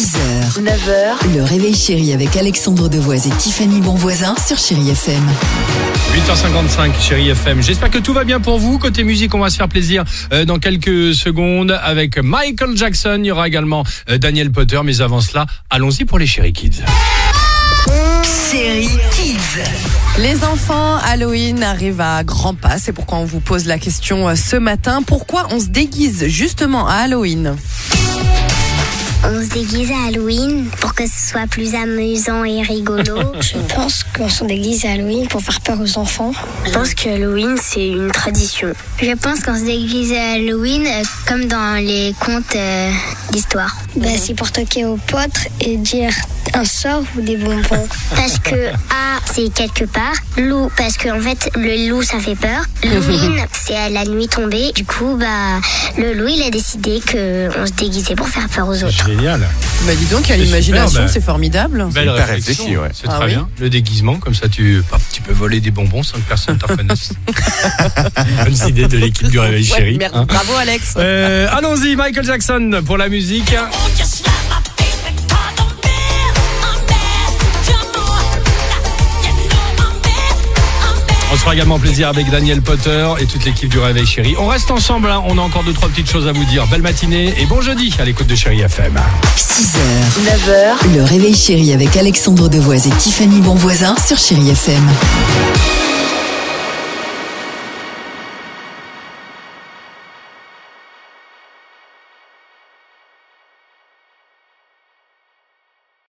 6h, 9h, le réveil chéri avec Alexandre Devoise et Tiffany Bonvoisin sur Chéri FM. 8h55, chérie FM. J'espère que tout va bien pour vous. Côté musique, on va se faire plaisir euh, dans quelques secondes avec Michael Jackson. Il y aura également euh, Daniel Potter. Mais avant cela, allons-y pour les Chéri Kids. Chéri Kids. Les enfants, Halloween arrive à grands pas. C'est pourquoi on vous pose la question euh, ce matin. Pourquoi on se déguise justement à Halloween? On se déguise à Halloween pour que ce soit plus amusant et rigolo. Je pense qu'on se déguise à Halloween pour faire peur aux enfants. Je pense que Halloween, c'est une tradition. Je pense qu'on se déguise à Halloween euh, comme dans les contes euh, d'histoire. Bah, c'est pour toquer aux potes et dire un sort ou des bonbons. Parce que A, c'est quelque part. Loup, parce que en fait, le loup, ça fait peur. Halloween, c'est à la nuit tombée. Du coup, bah, le loup, il a décidé qu'on se déguisait pour faire peur aux autres. Génial. Bah dis donc, il y a C'est l'imagination, super, bah. c'est formidable. Belle Hyper réflexion. ouais. C'est Ah très oui bien. Le déguisement, comme ça, tu, hop, tu peux voler des bonbons sans que personne t'en reconnaisse. Bonne idée de l'équipe du Réveil Ouais, Chéri. merci. hein. Bravo Alex. Euh, Allons-y, Michael Jackson pour la musique. On se fera également plaisir avec Daniel Potter et toute l'équipe du Réveil Chéri. On reste ensemble, hein. on a encore deux, trois petites choses à vous dire. Belle matinée et bon jeudi à l'écoute de Chéri FM. 6h, 9h, le réveil chéri avec Alexandre Devoise et Tiffany Bonvoisin sur Chéri FM.